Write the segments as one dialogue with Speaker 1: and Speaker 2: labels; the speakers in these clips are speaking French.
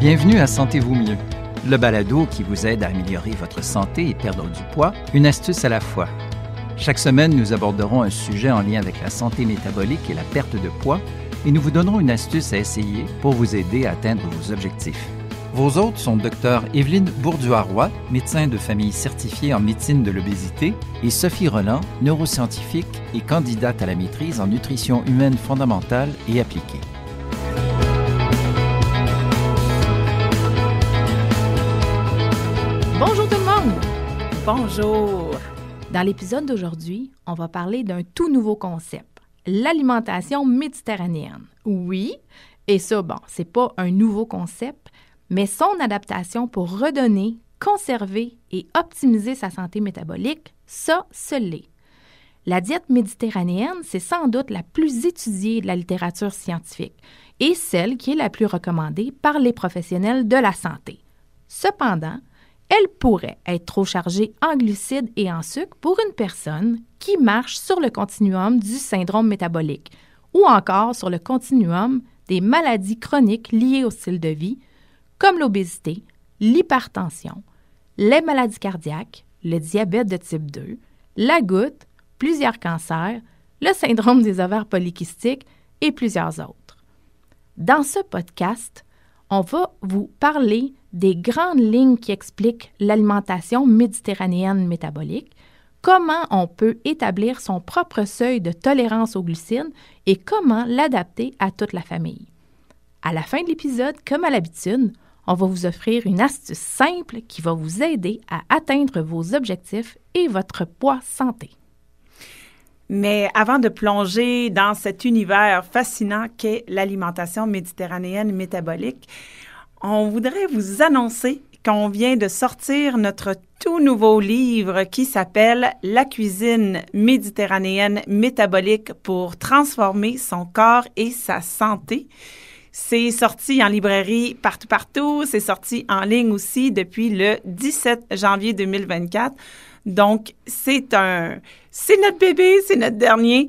Speaker 1: Bienvenue à Sentez-vous mieux, le balado qui vous aide à améliorer votre santé et perdre du poids, une astuce à la fois. Chaque semaine, nous aborderons un sujet en lien avec la santé métabolique et la perte de poids et nous vous donnerons une astuce à essayer pour vous aider à atteindre vos objectifs. Vos hôtes sont Dr Evelyne Bourduaroy, médecin de famille certifiée en médecine de l'obésité, et Sophie Roland, neuroscientifique et candidate à la maîtrise en nutrition humaine fondamentale et appliquée.
Speaker 2: Bonjour tout le monde!
Speaker 3: Bonjour!
Speaker 2: Dans l'épisode d'aujourd'hui, on va parler d'un tout nouveau concept, l'alimentation méditerranéenne. Oui, et ça, bon, c'est pas un nouveau concept, mais son adaptation pour redonner, conserver et optimiser sa santé métabolique, ça, ce l'est. La diète méditerranéenne, c'est sans doute la plus étudiée de la littérature scientifique et celle qui est la plus recommandée par les professionnels de la santé. Cependant, elle pourrait être trop chargée en glucides et en sucre pour une personne qui marche sur le continuum du syndrome métabolique ou encore sur le continuum des maladies chroniques liées au style de vie, comme l'obésité, l'hypertension, les maladies cardiaques, le diabète de type 2, la goutte, plusieurs cancers, le syndrome des ovaires polykystiques et plusieurs autres. Dans ce podcast, on va vous parler des grandes lignes qui expliquent l'alimentation méditerranéenne métabolique, comment on peut établir son propre seuil de tolérance aux glucides et comment l'adapter à toute la famille. À la fin de l'épisode, comme à l'habitude, on va vous offrir une astuce simple qui va vous aider à atteindre vos objectifs et votre poids santé.
Speaker 3: Mais avant de plonger dans cet univers fascinant qu'est l'alimentation méditerranéenne métabolique, on voudrait vous annoncer qu'on vient de sortir notre tout nouveau livre qui s'appelle La cuisine méditerranéenne métabolique pour transformer son corps et sa santé. C'est sorti en librairie partout, partout. C'est sorti en ligne aussi depuis le 17 janvier 2024. Donc, c'est un, c'est notre bébé, c'est notre dernier.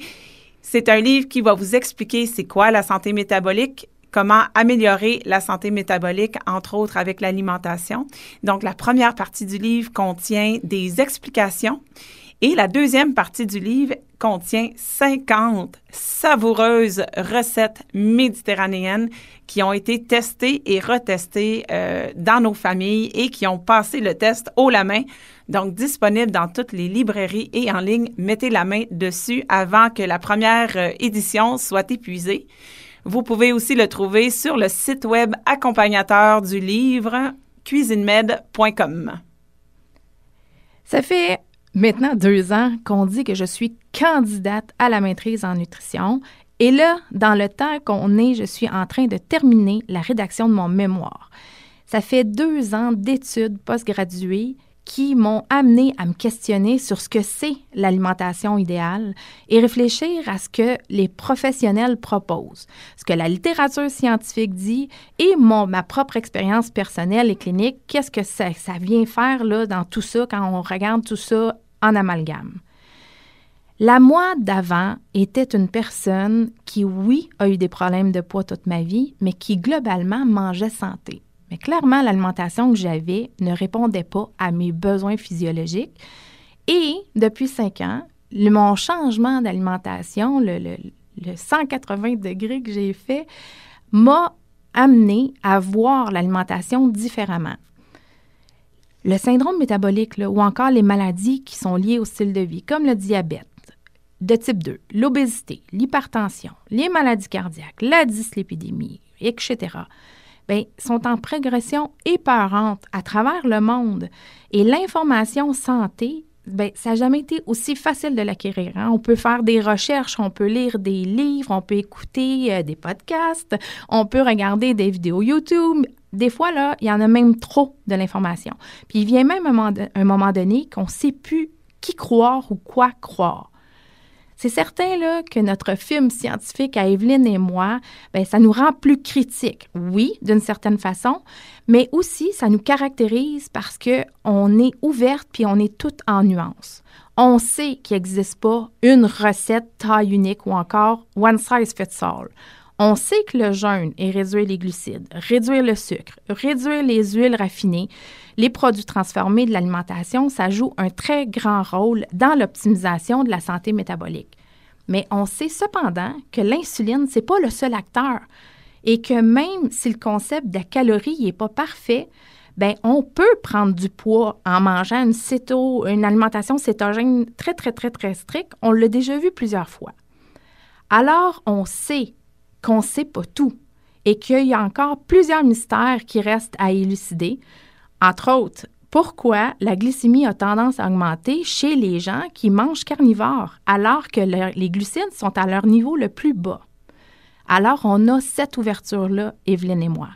Speaker 3: C'est un livre qui va vous expliquer c'est quoi la santé métabolique, comment améliorer la santé métabolique, entre autres avec l'alimentation. Donc, la première partie du livre contient des explications et la deuxième partie du livre contient 50 savoureuses recettes méditerranéennes qui ont été testées et retestées euh, dans nos familles et qui ont passé le test haut la main. Donc, disponible dans toutes les librairies et en ligne. Mettez la main dessus avant que la première euh, édition soit épuisée. Vous pouvez aussi le trouver sur le site web accompagnateur du livre cuisinemed.com.
Speaker 2: Ça fait maintenant deux ans qu'on dit que je suis candidate à la maîtrise en nutrition. Et là, dans le temps qu'on est, je suis en train de terminer la rédaction de mon mémoire. Ça fait deux ans d'études postgraduées qui m'ont amené à me questionner sur ce que c'est l'alimentation idéale et réfléchir à ce que les professionnels proposent, ce que la littérature scientifique dit et mon, ma propre expérience personnelle et clinique, qu'est-ce que ça, ça vient faire là, dans tout ça quand on regarde tout ça en amalgame. La moi d'avant était une personne qui, oui, a eu des problèmes de poids toute ma vie, mais qui globalement mangeait santé. Mais clairement, l'alimentation que j'avais ne répondait pas à mes besoins physiologiques. Et depuis cinq ans, mon changement d'alimentation, le, le 180 degrés que j'ai fait, m'a amené à voir l'alimentation différemment. Le syndrome métabolique ou encore les maladies qui sont liées au style de vie, comme le diabète de type 2, l'obésité, l'hypertension, les maladies cardiaques, la dyslipidémie, etc., bien, sont en progression épeurante à travers le monde. Et l'information santé, bien, ça n'a jamais été aussi facile de l'acquérir. Hein. On peut faire des recherches, on peut lire des livres, on peut écouter euh, des podcasts, on peut regarder des vidéos YouTube. Des fois, là, il y en a même trop de l'information. Puis il vient même un moment donné qu'on ne sait plus qui croire ou quoi croire. C'est certain là, que notre film scientifique à Evelyne et moi, bien, ça nous rend plus critiques, oui, d'une certaine façon, mais aussi ça nous caractérise parce qu'on est ouverte puis on est toute en nuances. On sait qu'il n'existe pas une recette taille unique ou encore one size fits all. On sait que le jeûne et réduire les glucides, réduire le sucre, réduire les huiles raffinées, les produits transformés de l'alimentation, ça joue un très grand rôle dans l'optimisation de la santé métabolique. Mais on sait cependant que l'insuline, ce n'est pas le seul acteur et que même si le concept de calorie n'est pas parfait, ben on peut prendre du poids en mangeant une, céto, une alimentation cétogène très, très, très, très stricte. On l'a déjà vu plusieurs fois. Alors, on sait qu'on ne sait pas tout et qu'il y a encore plusieurs mystères qui restent à élucider. Entre autres, pourquoi la glycémie a tendance à augmenter chez les gens qui mangent carnivores alors que les glucides sont à leur niveau le plus bas? Alors, on a cette ouverture-là, Evelyne et moi.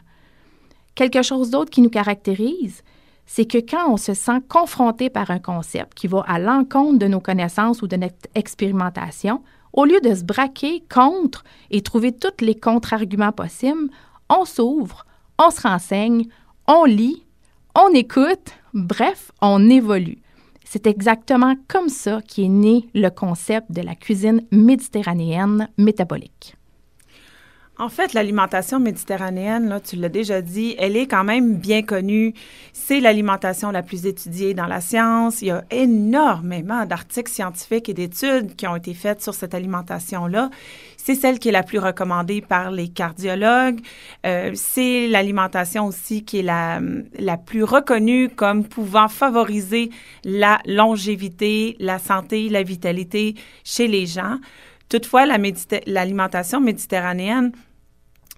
Speaker 2: Quelque chose d'autre qui nous caractérise, c'est que quand on se sent confronté par un concept qui va à l'encontre de nos connaissances ou de notre expérimentation, au lieu de se braquer contre et trouver tous les contre-arguments possibles, on s'ouvre, on se renseigne, on lit, on écoute, bref, on évolue. C'est exactement comme ça qu'est né le concept de la cuisine méditerranéenne métabolique.
Speaker 3: En fait, l'alimentation méditerranéenne, là, tu l'as déjà dit, elle est quand même bien connue. C'est l'alimentation la plus étudiée dans la science. Il y a énormément d'articles scientifiques et d'études qui ont été faites sur cette alimentation-là. C'est celle qui est la plus recommandée par les cardiologues. Euh, c'est l'alimentation aussi qui est la, la plus reconnue comme pouvant favoriser la longévité, la santé, la vitalité chez les gens. Toutefois, l'alimentation méditerranéenne,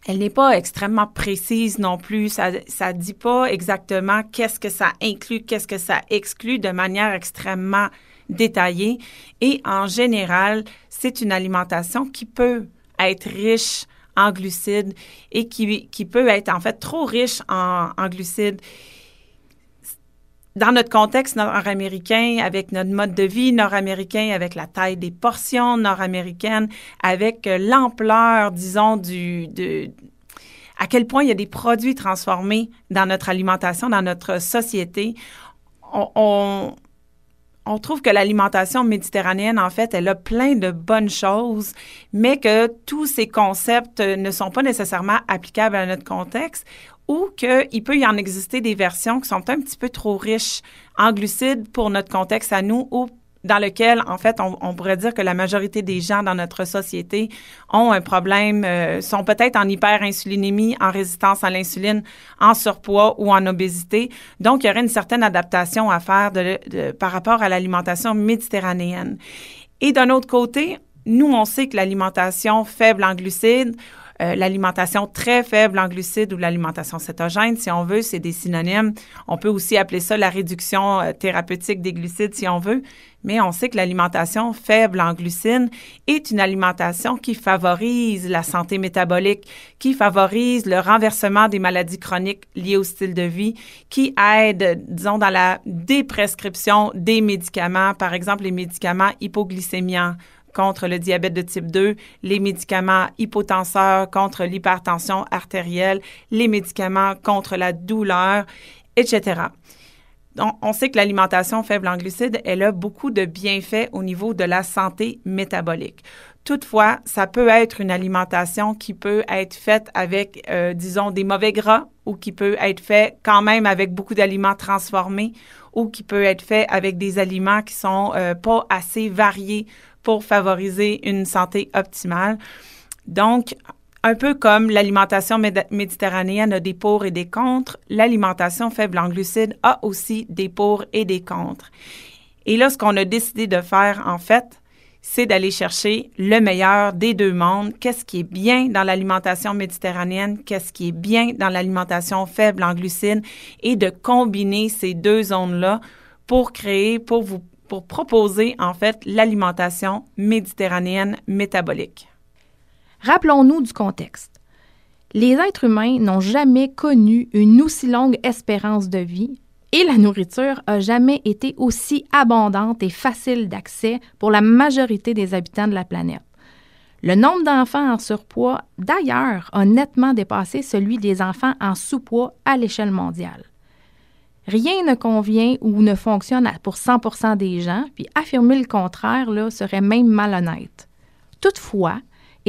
Speaker 3: elle n'est pas extrêmement précise non plus. Ça ne dit pas exactement qu'est-ce que ça inclut, qu'est-ce que ça exclut de manière extrêmement détaillée. Et en général, c'est une alimentation qui peut être riche en glucides et qui, peut être en fait trop riche en glucides dans notre contexte nord-américain, avec notre mode de vie nord-américain, avec la taille des portions nord-américaines, avec euh, l'ampleur, disons, du, à quel point il y a des produits transformés dans notre alimentation, dans notre société, on, trouve que l'alimentation méditerranéenne, en fait, elle a plein de bonnes choses, mais que tous ces concepts ne sont pas nécessairement applicables à notre contexte ou qu'il peut y en exister des versions qui sont un petit peu trop riches en glucides pour notre contexte à nous ou dans lequel, en fait, on, pourrait dire que la majorité des gens dans notre société ont un problème, euh, sont peut-être en hyperinsulinémie, en résistance à l'insuline, en surpoids ou en obésité. Donc, il y aurait une certaine adaptation à faire par rapport à l'alimentation méditerranéenne. Et d'un autre côté, nous, on sait que l'alimentation faible en glucides euh, l'alimentation très faible en glucides ou l'alimentation cétogène, si on veut, c'est des synonymes. On peut aussi appeler ça la réduction euh, thérapeutique des glucides, si on veut. Mais on sait que l'alimentation faible en glucides est une alimentation qui favorise la santé métabolique, qui favorise le renversement des maladies chroniques liées au style de vie, qui aide, disons, dans la déprescription des médicaments, par exemple les médicaments hypoglycémiants contre le diabète de type 2, les médicaments hypotenseurs contre l'hypertension artérielle, les médicaments contre la douleur, etc. On sait que l'alimentation faible en glucides, elle a beaucoup de bienfaits au niveau de la santé métabolique. Toutefois, ça peut être une alimentation qui peut être faite avec, euh, disons, des mauvais gras ou qui peut être fait quand même avec beaucoup d'aliments transformés ou qui peut être fait avec des aliments qui sont euh, pas assez variés pour favoriser une santé optimale. Donc, un peu comme l'alimentation méditerranéenne a des pour et des contre, l'alimentation faible en glucides a aussi des pour et des contre. Et là, ce qu'on a décidé de faire, en fait, c'est d'aller chercher le meilleur des deux mondes. Qu'est-ce qui est bien dans l'alimentation méditerranéenne, qu'est-ce qui est bien dans l'alimentation faible en glucides? Et de combiner ces deux zones-là pour créer, pour vous pour proposer en fait l'alimentation méditerranéenne métabolique.
Speaker 2: Rappelons-nous du contexte. Les êtres humains n'ont jamais connu une aussi longue espérance de vie et la nourriture a jamais été aussi abondante et facile d'accès pour la majorité des habitants de la planète. Le nombre d'enfants en surpoids, d'ailleurs, a nettement dépassé celui des enfants en sous-poids à l'échelle mondiale. Rien ne convient ou ne fonctionne pour 100% des gens, puis affirmer le contraire serait même malhonnête. Toutefois,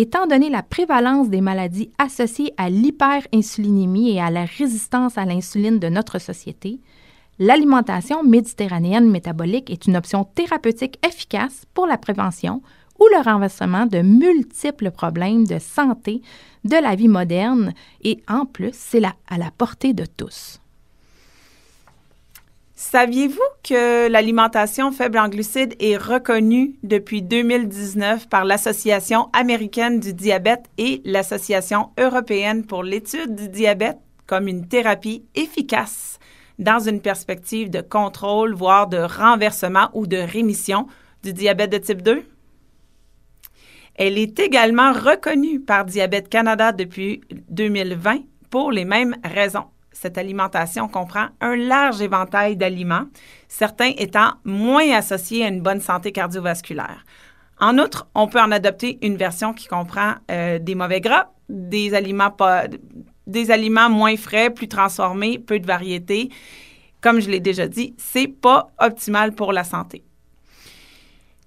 Speaker 2: Étant donné la prévalence des maladies associées à l'hyperinsulinémie et à la résistance à l'insuline de notre société, l'alimentation méditerranéenne métabolique est une option thérapeutique efficace pour la prévention ou le renversement de multiples problèmes de santé de la vie moderne et en plus, c'est à la portée de tous.
Speaker 3: Saviez-vous que l'alimentation faible en glucides est reconnue depuis 2019 par l'Association américaine du diabète et l'Association européenne pour l'étude du diabète comme une thérapie efficace? Dans une perspective de contrôle, voire de renversement ou de rémission du diabète de type 2? Elle est également reconnue par Diabète Canada depuis 2020 pour les mêmes raisons cette alimentation comprend un large éventail d'aliments, certains étant moins associés à une bonne santé cardiovasculaire. En outre, on peut en adopter une version qui comprend euh, des mauvais gras, des aliments, des aliments moins frais, plus transformés, peu de variété. Comme je l'ai déjà dit, c'est pas optimal pour la santé.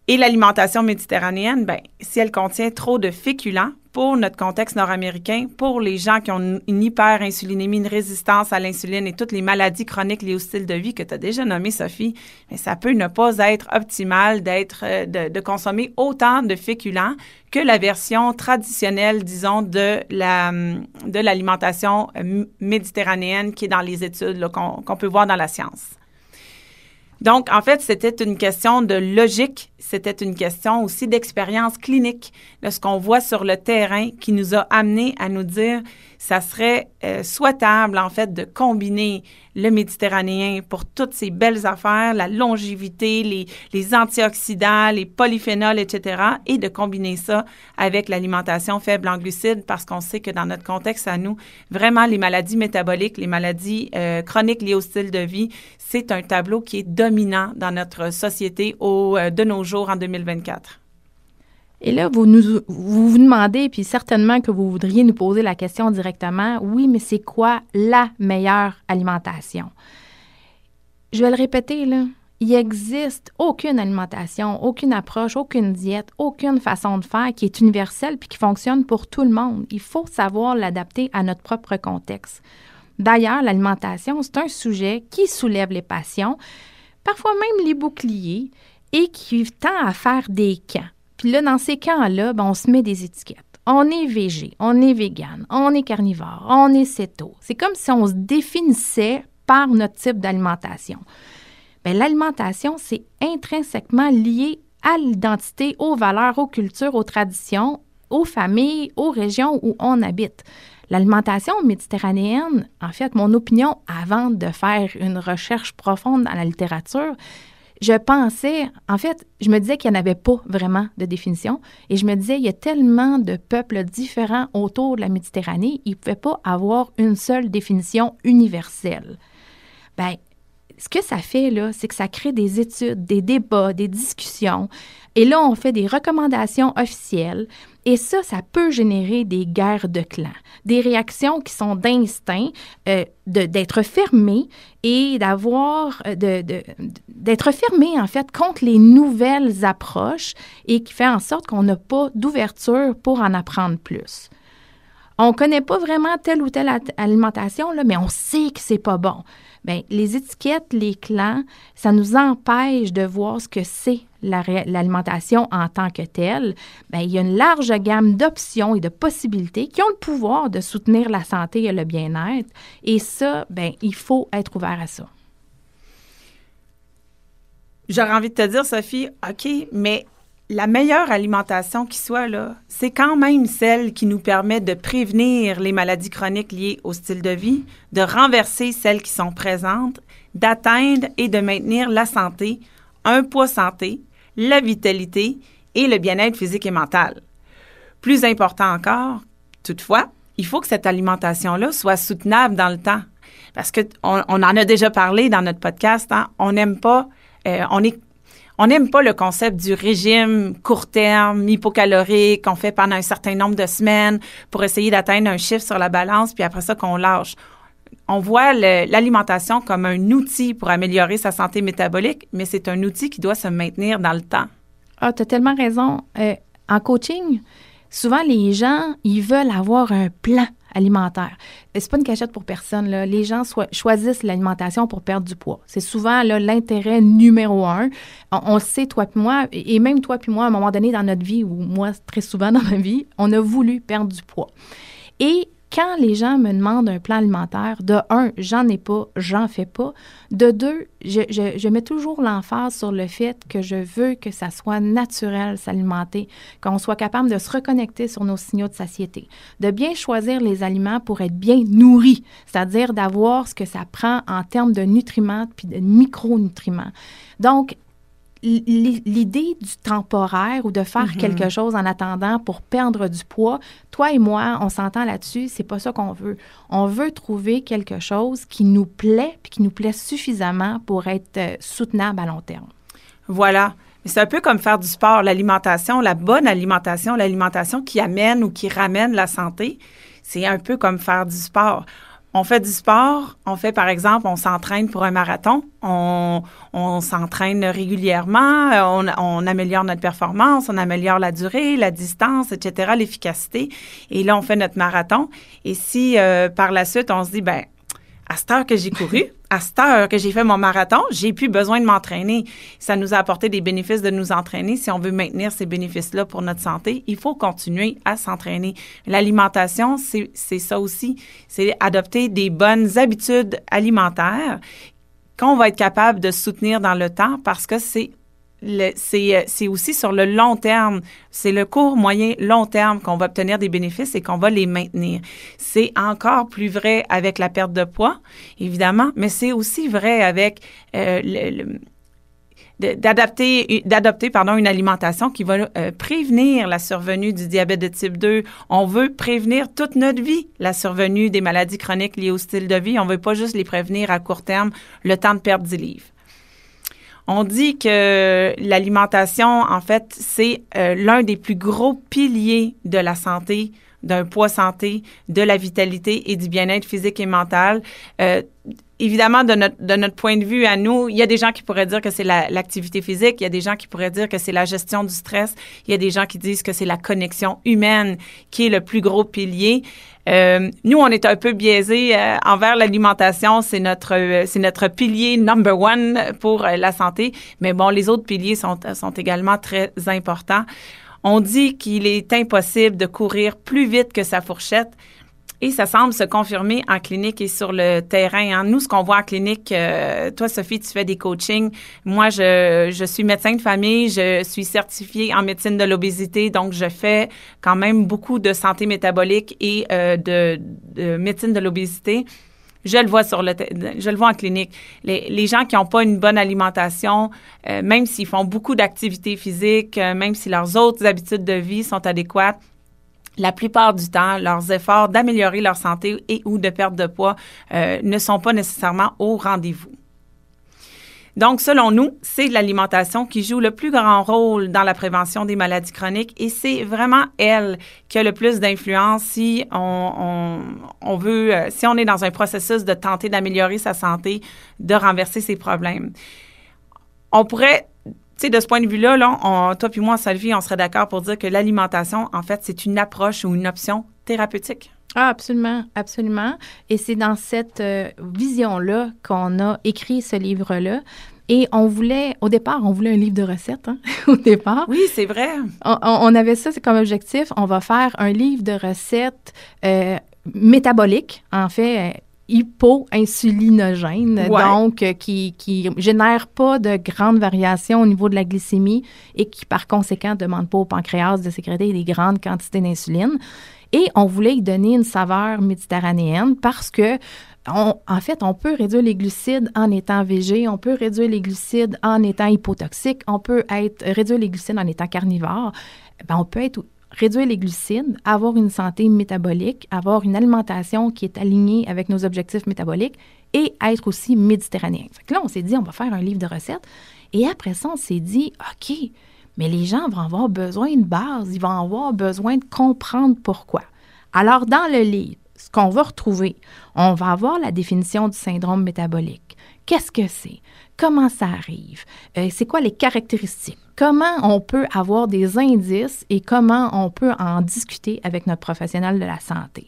Speaker 3: Et l'alimentation méditerranéenne, ben, si elle contient trop de féculents, pour notre contexte nord-américain, pour les gens qui ont une hyperinsulinémie, une résistance à l'insuline et toutes les maladies chroniques liées au style de vie que tu as déjà nommé, Sophie, ça peut ne pas être optimal d'être, euh, de, consommer autant de féculents que la version traditionnelle, disons, de la, de l'alimentation euh, méditerranéenne qui est dans les études qu'on peut voir dans la science. Donc, en fait, c'était une question de logique, c'était une question aussi d'expérience clinique, de ce qu'on voit sur le terrain qui nous a amené à nous dire ça serait euh, souhaitable, en fait, de combiner le méditerranéen pour toutes ces belles affaires, la longévité, les, les antioxydants, les polyphénols, etc., et de combiner ça avec l'alimentation faible en glucides parce qu'on sait que dans notre contexte à nous, vraiment, les maladies métaboliques, les maladies euh, chroniques liées au style de vie, c'est un tableau qui est dominant dans notre société au, euh, de nos jours en 2024.
Speaker 2: Et là, vous, nous, vous vous demandez, puis certainement que vous voudriez nous poser la question directement, oui, mais c'est quoi la meilleure alimentation? Je vais le répéter, là. Il n'existe aucune alimentation, aucune approche, aucune diète, aucune façon de faire qui est universelle puis qui fonctionne pour tout le monde. Il faut savoir l'adapter à notre propre contexte. D'ailleurs, l'alimentation, c'est un sujet qui soulève les passions, parfois même les boucliers, et qui tend à faire des camps. Puis là, dans ces camps-là, ben, on se met des étiquettes. On est végé, on est vegan, on est carnivore, on est céto. C'est comme si on se définissait par notre type d'alimentation. Ben, l'alimentation, c'est intrinsèquement lié à l'identité, aux valeurs, aux cultures, aux traditions, aux familles, aux régions où on habite. L'alimentation méditerranéenne, en fait, mon opinion, avant de faire une recherche profonde dans la littérature, je pensais, en fait, je me disais qu'il n'y en avait pas vraiment de définition. Et je me disais, il y a tellement de peuples différents autour de la Méditerranée, il ne pouvait pas avoir une seule définition universelle. Bien, ce que ça fait, là, c'est que ça crée des études, des débats, des discussions. Et là, on fait des recommandations officielles. Et ça, ça peut générer des guerres de clans, des réactions qui sont d'instinct, euh, d'être fermé et d'avoir, euh, d'être fermé en fait contre les nouvelles approches et qui fait en sorte qu'on n'a pas d'ouverture pour en apprendre plus. On ne connaît pas vraiment telle ou telle alimentation, là, mais on sait que c'est pas bon. Bien, les étiquettes, les clans, ça nous empêche de voir ce que c'est l'alimentation en tant que telle, bien, il y a une large gamme d'options et de possibilités qui ont le pouvoir de soutenir la santé et le bien-être. Et ça, bien, il faut être ouvert à ça.
Speaker 3: J'aurais envie de te dire, Sophie, OK, mais la meilleure alimentation qui soit, là, c'est quand même celle qui nous permet de prévenir les maladies chroniques liées au style de vie, de renverser celles qui sont présentes, d'atteindre et de maintenir la santé, un poids santé, la vitalité et le bien-être physique et mental. Plus important encore, toutefois, il faut que cette alimentation-là soit soutenable dans le temps. Parce qu'on on en a déjà parlé dans notre podcast, hein. on n'aime pas, euh, on n'aime pas le concept du régime court terme, hypocalorique, qu'on fait pendant un certain nombre de semaines pour essayer d'atteindre un chiffre sur la balance, puis après ça qu'on lâche on voit l'alimentation comme un outil pour améliorer sa santé métabolique, mais c'est un outil qui doit se maintenir dans le temps.
Speaker 2: Ah, tu as tellement raison. Euh, en coaching, souvent les gens, ils veulent avoir un plan alimentaire. C'est pas une cachette pour personne. Les gens choisissent l'alimentation pour perdre du poids. C'est souvent l'intérêt numéro un. On, sait, toi puis moi, et même toi puis moi, à un moment donné dans notre vie, ou moi très souvent dans ma vie, on a voulu perdre du poids. Et quand les gens me demandent un plan alimentaire, de un, j'en ai pas, j'en fais pas. De deux, je, mets toujours l'emphase sur le fait que je veux que ça soit naturel s'alimenter, qu'on soit capable de se reconnecter sur nos signaux de satiété, de bien choisir les aliments pour être bien nourri, c'est-à-dire d'avoir ce que ça prend en termes de nutriments puis de micronutriments. Donc, l'idée du temporaire ou de faire mm-hmm. quelque chose en attendant pour perdre du poids, toi et moi, on s'entend là-dessus, c'est pas ça qu'on veut. On veut trouver quelque chose qui nous plaît puis qui nous plaît suffisamment pour être euh, soutenable à long terme.
Speaker 3: Voilà. C'est un peu comme faire du sport, l'alimentation, la bonne alimentation, l'alimentation qui amène ou qui ramène la santé. C'est un peu comme faire du sport on fait du sport, on fait par exemple, on s'entraîne pour un marathon, on, s'entraîne régulièrement, on, améliore notre performance, on améliore la durée, la distance, etc., l'efficacité. Et là, on fait notre marathon. Et si euh, par la suite, on se dit, ben à cette heure que j'ai couru, à cette heure que j'ai fait mon marathon, j'ai plus besoin de m'entraîner. Ça nous a apporté des bénéfices de nous entraîner. Si on veut maintenir ces bénéfices-là pour notre santé, il faut continuer à s'entraîner. L'alimentation, c'est ça aussi. C'est adopter des bonnes habitudes alimentaires qu'on va être capable de soutenir dans le temps parce que c'est c'est aussi sur le long terme, c'est le court, moyen, long terme qu'on va obtenir des bénéfices et qu'on va les maintenir. C'est encore plus vrai avec la perte de poids, évidemment, mais c'est aussi vrai avec euh, le, d'adapter d'adopter pardon une alimentation qui va euh, prévenir la survenue du diabète de type 2. On veut prévenir toute notre vie la survenue des maladies chroniques liées au style de vie. On veut pas juste les prévenir à court terme, le temps de perdre 10 livres. On dit que l'alimentation, en fait, c'est euh, l'un des plus gros piliers de la santé, d'un poids santé, de la vitalité et du bien-être physique et mental. Euh, évidemment, de notre, de notre point de vue à nous, il y a des gens qui pourraient dire que c'est l'activité physique, il y a des gens qui pourraient dire que c'est la gestion du stress, il y a des gens qui disent que c'est la connexion humaine qui est le plus gros pilier. Euh, nous, on est un peu biaisé euh, envers l'alimentation. C'est notre, euh, c'est notre pilier number one pour la santé. Mais bon, les autres piliers sont, sont également très importants. On dit qu'il est impossible de courir plus vite que sa fourchette. Et ça semble se confirmer en clinique et sur le terrain. Hein. Nous, ce qu'on voit en clinique, euh, toi, Sophie, tu fais des coachings. Moi, je, je suis médecin de famille, je suis certifiée en médecine de l'obésité, donc je fais quand même beaucoup de santé métabolique et euh, de, de médecine de l'obésité. Je le vois sur le, je le vois en clinique. Les, les gens qui n'ont pas une bonne alimentation, euh, même s'ils font beaucoup d'activités physiques, même si leurs autres habitudes de vie sont adéquates, la plupart du temps, leurs efforts d'améliorer leur santé et ou de perte de poids euh, ne sont pas nécessairement au rendez-vous. Donc, selon nous, c'est l'alimentation qui joue le plus grand rôle dans la prévention des maladies chroniques et c'est vraiment elle qui a le plus d'influence si on, veut, euh, si on est dans un processus de tenter d'améliorer sa santé, de renverser ses problèmes. On pourrait sais, de ce point de vue-là, là, toi puis moi, Salvi, on serait d'accord pour dire que l'alimentation, en fait, c'est une approche ou une option thérapeutique.
Speaker 2: Ah, absolument, absolument. Et c'est dans cette euh, vision-là qu'on a écrit ce livre-là. Et on voulait, au départ, on voulait un livre de recettes, hein, au départ.
Speaker 3: Oui, c'est vrai.
Speaker 2: On, avait ça comme objectif. On va faire un livre de recettes euh, métaboliques, en fait, hypo-insulinogène, donc euh, qui ne génère pas de grandes variations au niveau de la glycémie et qui, par conséquent, ne demande pas au pancréas de sécréter des grandes quantités d'insuline. Et on voulait y donner une saveur méditerranéenne parce que en fait, on peut réduire les glucides en étant végé, on peut réduire les glucides en étant hypotoxique, on peut être, réduire les glucides en étant carnivore. Ben, on peut être réduire les glucides, avoir une santé métabolique, avoir une alimentation qui est alignée avec nos objectifs métaboliques et être aussi méditerranéen. Là, on s'est dit, on va faire un livre de recettes. Et après ça, on s'est dit, OK, mais les gens vont avoir besoin de base, ils vont avoir besoin de comprendre pourquoi. Alors, dans le livre, ce qu'on va retrouver, on va avoir la définition du syndrome métabolique. Qu'est-ce que c'est? comment ça arrive, euh, c'est quoi les caractéristiques, comment on peut avoir des indices et comment on peut en discuter avec notre professionnel de la santé?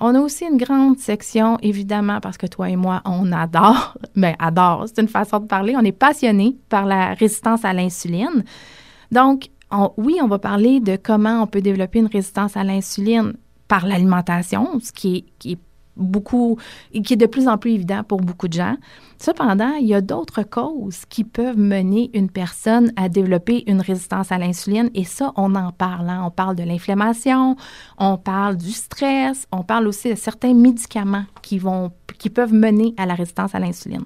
Speaker 2: On a aussi une grande section, évidemment, parce que toi et moi, on adore, mais ben, adore, c'est une façon de parler, on est passionné par la résistance à l'insuline. Donc, oui, on va parler de comment on peut développer une résistance à l'insuline par l'alimentation, ce qui est, qui est beaucoup, qui est de plus en plus évident pour beaucoup de gens. Cependant, il y a d'autres causes qui peuvent mener une personne à développer une résistance à l'insuline et ça, on en parle. Hein. On parle de l'inflammation, on parle du stress, on parle aussi de certains médicaments qui, vont, qui peuvent mener à la résistance à l'insuline.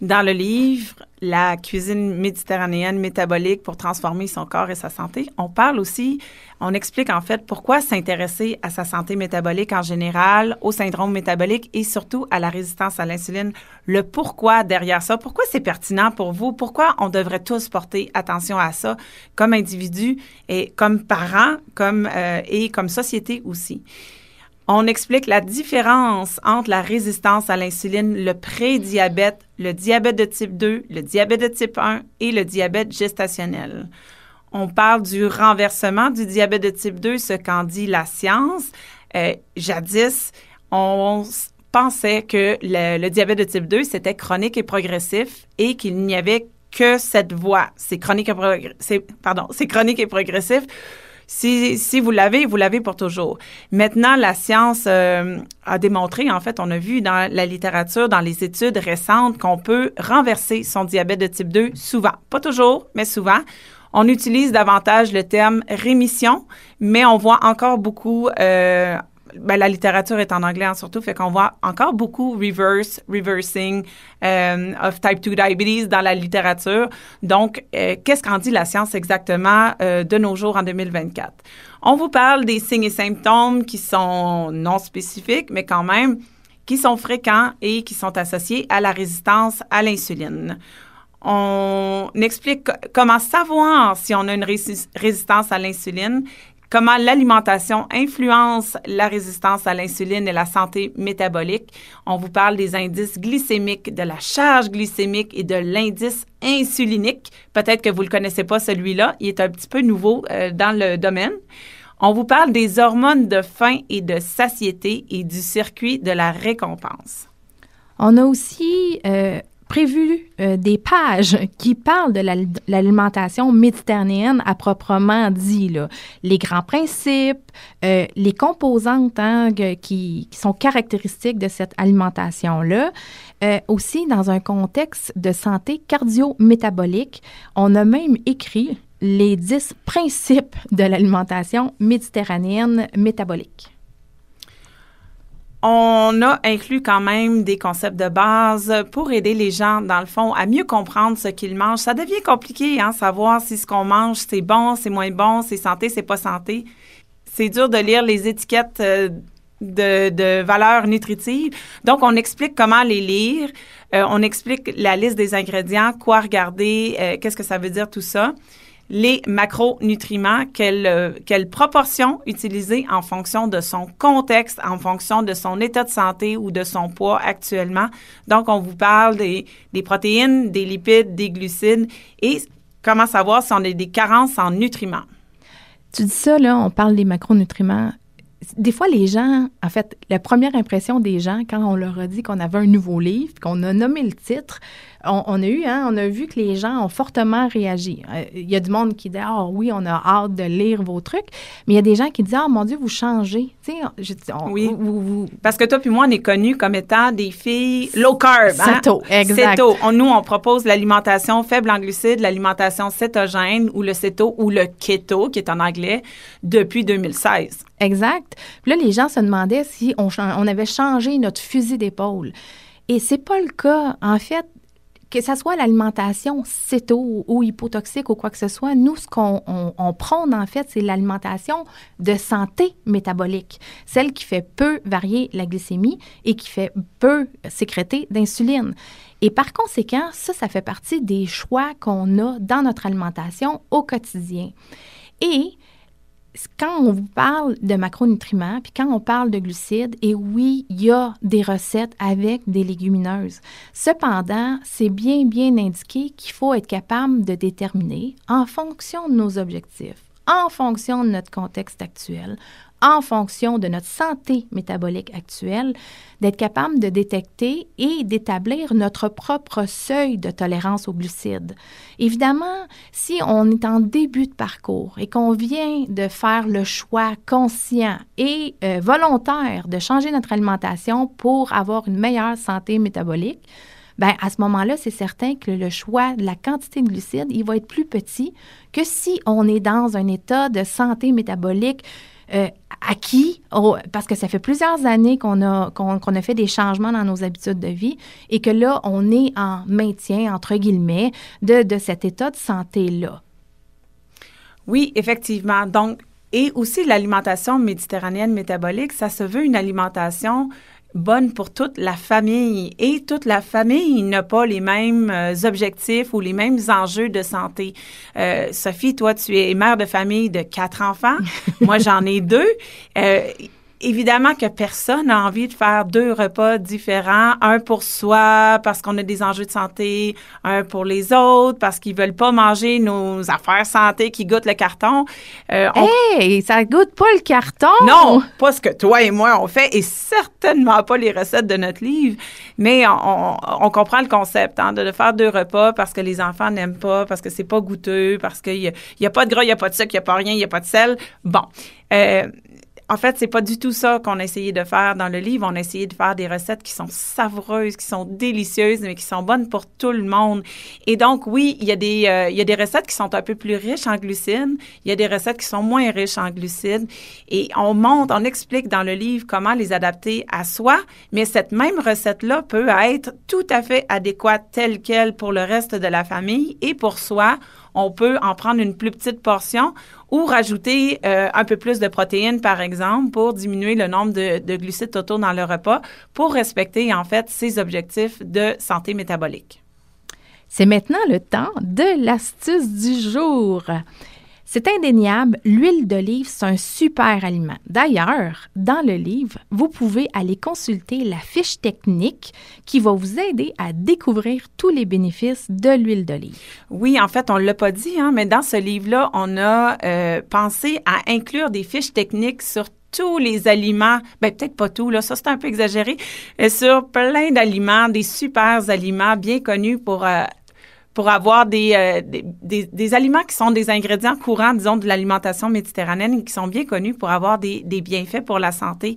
Speaker 3: Dans le livre La cuisine méditerranéenne métabolique pour transformer son corps et sa santé, on parle aussi, on explique en fait pourquoi s'intéresser à sa santé métabolique en général, au syndrome métabolique et surtout à la résistance à l'insuline, le pourquoi derrière ça, pourquoi c'est pertinent pour vous, pourquoi on devrait tous porter attention à ça comme individu et comme parents, comme euh, et comme société aussi. On explique la différence entre la résistance à l'insuline, le prédiabète, le diabète de type 2, le diabète de type 1 et le diabète gestationnel. On parle du renversement du diabète de type 2, ce qu'en dit la science. Euh, jadis, on pensait que le, diabète de type 2, c'était chronique et progressif et qu'il n'y avait que cette voie. C'est chronique et, pardon, c'est chronique et progressif si, si vous l'avez, vous l'avez pour toujours. Maintenant, la science euh, a démontré, en fait, on a vu dans la littérature, dans les études récentes, qu'on peut renverser son diabète de type 2 souvent. Pas toujours, mais souvent. On utilise davantage le terme rémission, mais on voit encore beaucoup euh, ben, la littérature est en anglais hein, surtout, fait qu'on voit encore beaucoup reverse, reversing euh, of type 2 diabetes dans la littérature. Donc, euh, qu'est-ce qu'en dit la science exactement euh, de nos jours en 2024? On vous parle des signes et symptômes qui sont non spécifiques, mais quand même qui sont fréquents et qui sont associés à la résistance à l'insuline. On explique comment savoir si on a une résistance à l'insuline comment l'alimentation influence la résistance à l'insuline et la santé métabolique. On vous parle des indices glycémiques, de la charge glycémique et de l'indice insulinique. Peut-être que vous ne le connaissez pas celui-là, il est un petit peu nouveau euh, dans le domaine. On vous parle des hormones de faim et de satiété et du circuit de la récompense.
Speaker 2: On a aussi euh, prévu euh, des pages qui parlent de l'alimentation méditerranéenne à proprement dit. Là. Les grands principes, euh, les composantes hein, qui, sont caractéristiques de cette alimentation-là. Euh, aussi, dans un contexte de santé cardio-métabolique, on a même écrit les 10 principes de l'alimentation méditerranéenne métabolique.
Speaker 3: On a inclus quand même des concepts de base pour aider les gens, dans le fond, à mieux comprendre ce qu'ils mangent. Ça devient compliqué, hein, savoir si ce qu'on mange, c'est bon, c'est moins bon, c'est santé, c'est pas santé. C'est dur de lire les étiquettes euh, de, valeurs nutritives. Donc, on explique comment les lire. Euh, on explique la liste des ingrédients, quoi regarder, euh, qu'est-ce que ça veut dire tout ça les macronutriments, quelle, euh, quelle proportion utiliser en fonction de son contexte, en fonction de son état de santé ou de son poids actuellement. Donc, on vous parle des, des protéines, des lipides, des glucides et comment savoir si on a des carences en nutriments?
Speaker 2: Tu dis ça, là, on parle des macronutriments. Des fois, les gens, en fait, la première impression des gens, quand on leur a dit qu'on avait un nouveau livre, qu'on a nommé le titre, on, a eu, hein, on a vu que les gens ont fortement réagi. Euh, il y a du monde qui dit Ah oui, on a hâte de lire vos trucs, mais il y a des gens qui disent Ah mon Dieu, vous changez.
Speaker 3: oui. Parce que toi puis moi, on est connus comme étant des filles low carb. Hein?
Speaker 2: Céto, exact. Céto.
Speaker 3: nous, on propose l'alimentation faible en glucides, l'alimentation cétogène ou le céto ou le keto, qui est en anglais, depuis 2016.
Speaker 2: Exact. Puis là, les gens se demandaient si on, avait changé notre fusil d'épaule. Et c'est pas le cas. En fait, que ce soit l'alimentation céto ou hypotoxique ou quoi que ce soit, nous, ce qu'on on, prône, en fait, c'est l'alimentation de santé métabolique, celle qui fait peu varier la glycémie et qui fait peu sécréter d'insuline. Et par conséquent, ça, ça fait partie des choix qu'on a dans notre alimentation au quotidien. Et quand on vous parle de macronutriments, puis quand on parle de glucides, et oui, il y a des recettes avec des légumineuses. Cependant, c'est bien, bien indiqué qu'il faut être capable de déterminer, en fonction de nos objectifs, en fonction de notre contexte actuel, en fonction de notre santé métabolique actuelle, d'être capable de détecter et d'établir notre propre seuil de tolérance aux glucides. Évidemment, si on est en début de parcours et qu'on vient de faire le choix conscient et euh, volontaire de changer notre alimentation pour avoir une meilleure santé métabolique, ben à ce moment-là, c'est certain que le choix de la quantité de glucides, il va être plus petit que si on est dans un état de santé métabolique euh, acquis, parce que ça fait plusieurs années qu'on a, qu'on, a fait des changements dans nos habitudes de vie et que là, on est en maintien, entre guillemets, de, de cet état de santé-là.
Speaker 3: Oui, effectivement. Donc, et aussi l'alimentation méditerranéenne métabolique, ça se veut une alimentation bonne pour toute la famille. Et toute la famille n'a pas les mêmes euh, objectifs ou les mêmes enjeux de santé. Euh, Sophie, toi, tu es mère de famille de quatre enfants. Moi, j'en ai deux. Euh, évidemment que personne n'a envie de faire deux repas différents, un pour soi parce qu'on a des enjeux de santé, un pour les autres parce qu'ils veulent pas manger nos affaires santé qui goûtent le carton.
Speaker 2: Euh, hey, ça goûte pas le carton.
Speaker 3: Non, pas ce que toi et moi on fait et certainement pas les recettes de notre livre, mais on, comprend le concept hein, de faire deux repas parce que les enfants n'aiment pas, parce que c'est pas goûteux, parce qu'il y, y, a pas de gras, il y a pas de sucre, il y a pas rien, il y a pas de sel. Bon. Euh, en fait, c'est pas du tout ça qu'on a essayé de faire dans le livre. On a essayé de faire des recettes qui sont savoureuses, qui sont délicieuses, mais qui sont bonnes pour tout le monde. Et donc, oui, il y a des, euh, il y a des recettes qui sont un peu plus riches en glucides. Il y a des recettes qui sont moins riches en glucides. Et on montre, on explique dans le livre comment les adapter à soi. Mais cette même recette-là peut être tout à fait adéquate telle qu'elle pour le reste de la famille et pour soi on peut en prendre une plus petite portion ou rajouter euh, un peu plus de protéines, par exemple, pour diminuer le nombre de, de, glucides totaux dans le repas, pour respecter en fait ses objectifs de santé métabolique.
Speaker 2: C'est maintenant le temps de l'astuce du jour. C'est indéniable, l'huile d'olive, c'est un super aliment. D'ailleurs, dans le livre, vous pouvez aller consulter la fiche technique qui va vous aider à découvrir tous les bénéfices de l'huile d'olive.
Speaker 3: Oui, en fait, on ne l'a pas dit, hein, mais dans ce livre-là, on a euh, pensé à inclure des fiches techniques sur tous les aliments, ben peut-être pas tout, là, ça c'est un peu exagéré, mais sur plein d'aliments, des super aliments bien connus pour euh, pour avoir euh, des, des, des, aliments qui sont des ingrédients courants, disons, de l'alimentation méditerranéenne et qui sont bien connus pour avoir des, des bienfaits pour la santé.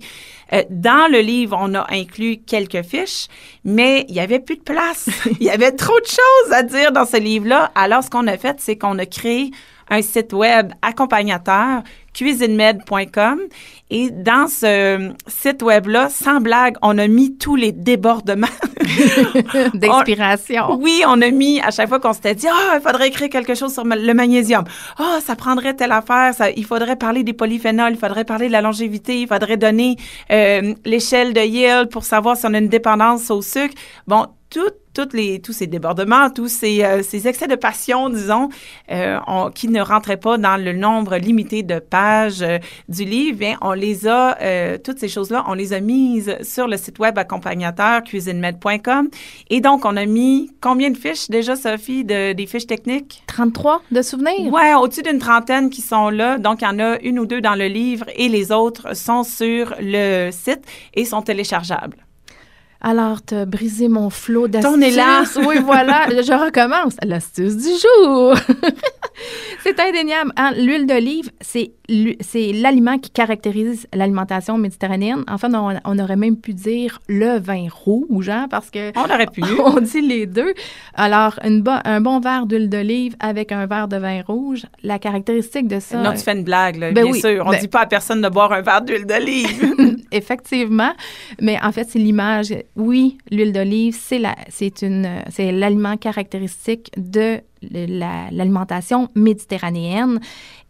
Speaker 3: Euh, dans le livre, on a inclus quelques fiches, mais il y avait plus de place. il y avait trop de choses à dire dans ce livre-là. Alors, ce qu'on a fait, c'est qu'on a créé un site web accompagnateur cuisinemed.com. Et dans ce site web-là, sans blague, on a mis tous les débordements.
Speaker 2: D'inspiration.
Speaker 3: Oui, on a mis, à chaque fois qu'on s'était dit, ah, il faudrait écrire quelque chose sur le magnésium. Ah, oh, ça prendrait telle affaire, ça, il faudrait parler des polyphénols, il faudrait parler de la longévité, il faudrait donner euh, l'échelle de Yale pour savoir si on a une dépendance au sucre. Bon, tout les, tous ces débordements, tous ces, euh, ces excès de passion, disons, euh, qui ne rentraient pas dans le nombre limité de pages euh, du livre, bien, on les a, toutes ces choses-là, on les a mises sur le site web accompagnateur cuisinemed.com. Et donc, on a mis combien de fiches déjà, Sophie, de, des fiches techniques?
Speaker 2: 33 de souvenirs?
Speaker 3: Ouais, au-dessus d'une trentaine qui sont là. Donc, il y en a une ou deux dans le livre et les autres sont sur le site et sont téléchargeables.
Speaker 2: Alors, tu as brisé mon flot d'astuces.
Speaker 3: On est là.
Speaker 2: oui, voilà. Je recommence. L'astuce du jour. c'est indéniable. Hein. L'huile d'olive, c'est l'aliment qui caractérise l'alimentation méditerranéenne. En fait, on, aurait même pu dire le vin rouge, hein, parce que...
Speaker 3: On aurait pu.
Speaker 2: On dit les deux. Alors, une un bon verre d'huile d'olive avec un verre de vin rouge, la caractéristique de ça...
Speaker 3: Non, tu fais une blague, là, ben bien sûr. On ne ben dit pas à personne de boire un verre d'huile d'olive.
Speaker 2: Effectivement. Mais en fait, c'est l'image oui, l'huile d'olive, c'est c'est une, c'est l'aliment caractéristique de l'alimentation méditerranéenne.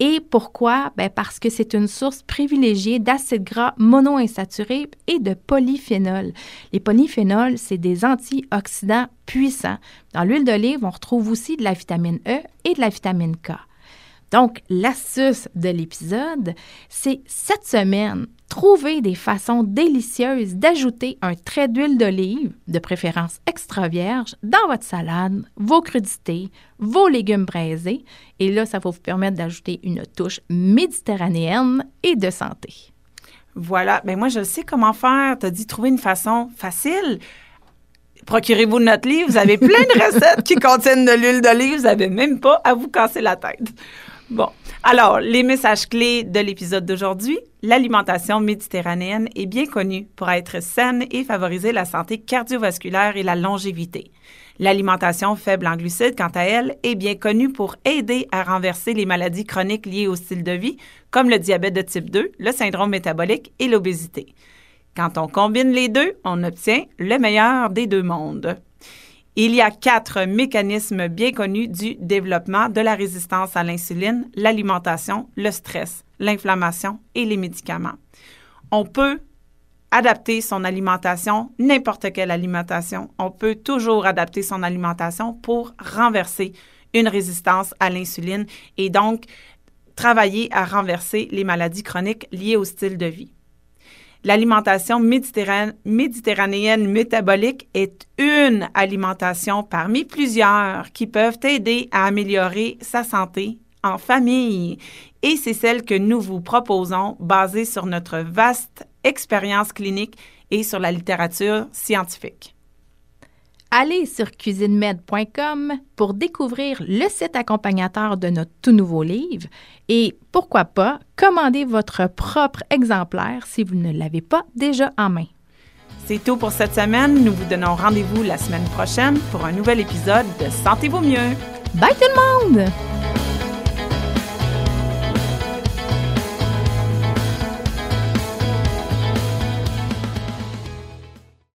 Speaker 2: Et pourquoi? Ben parce que c'est une source privilégiée d'acides gras monoinsaturés et de polyphénols. Les polyphénols, c'est des antioxydants puissants. Dans l'huile d'olive, on retrouve aussi de la vitamine E et de la vitamine K. Donc, l'astuce de l'épisode, c'est cette semaine, trouver des façons délicieuses d'ajouter un trait d'huile d'olive, de préférence extra vierge, dans votre salade, vos crudités, vos légumes braisés. Et là, ça va vous permettre d'ajouter une touche méditerranéenne et de santé.
Speaker 3: Voilà. Mais ben, moi, je sais comment faire. Tu as dit trouver une façon facile. Procurez-vous notre livre. Vous avez plein de recettes qui contiennent de l'huile d'olive. Vous n'avez même pas à vous casser la tête. Bon. Alors, les messages clés de l'épisode d'aujourd'hui. L'alimentation méditerranéenne est bien connue pour être saine et favoriser la santé cardiovasculaire et la longévité. L'alimentation faible en glucides, quant à elle, est bien connue pour aider à renverser les maladies chroniques liées au style de vie, comme le diabète de type 2, le syndrome métabolique et l'obésité. Quand on combine les deux, on obtient le meilleur des deux mondes. Il y a quatre mécanismes bien connus du développement de la résistance à l'insuline, l'alimentation, le stress, l'inflammation et les médicaments. On peut adapter son alimentation, n'importe quelle alimentation. On peut toujours adapter son alimentation pour renverser une résistance à l'insuline et donc travailler à renverser les maladies chroniques liées au style de vie. L'alimentation méditerranéenne métabolique est une alimentation parmi plusieurs qui peuvent aider à améliorer sa santé en famille. Et c'est celle que nous vous proposons basée sur notre vaste expérience clinique et sur la littérature scientifique.
Speaker 2: Allez sur cuisinemed.com pour découvrir le site accompagnateur de notre tout nouveau livre et pourquoi pas commander votre propre exemplaire si vous ne l'avez pas déjà en main.
Speaker 3: C'est tout pour cette semaine. Nous vous donnons rendez-vous la semaine prochaine pour un nouvel épisode de Sentez-vous mieux.
Speaker 2: Bye tout le monde!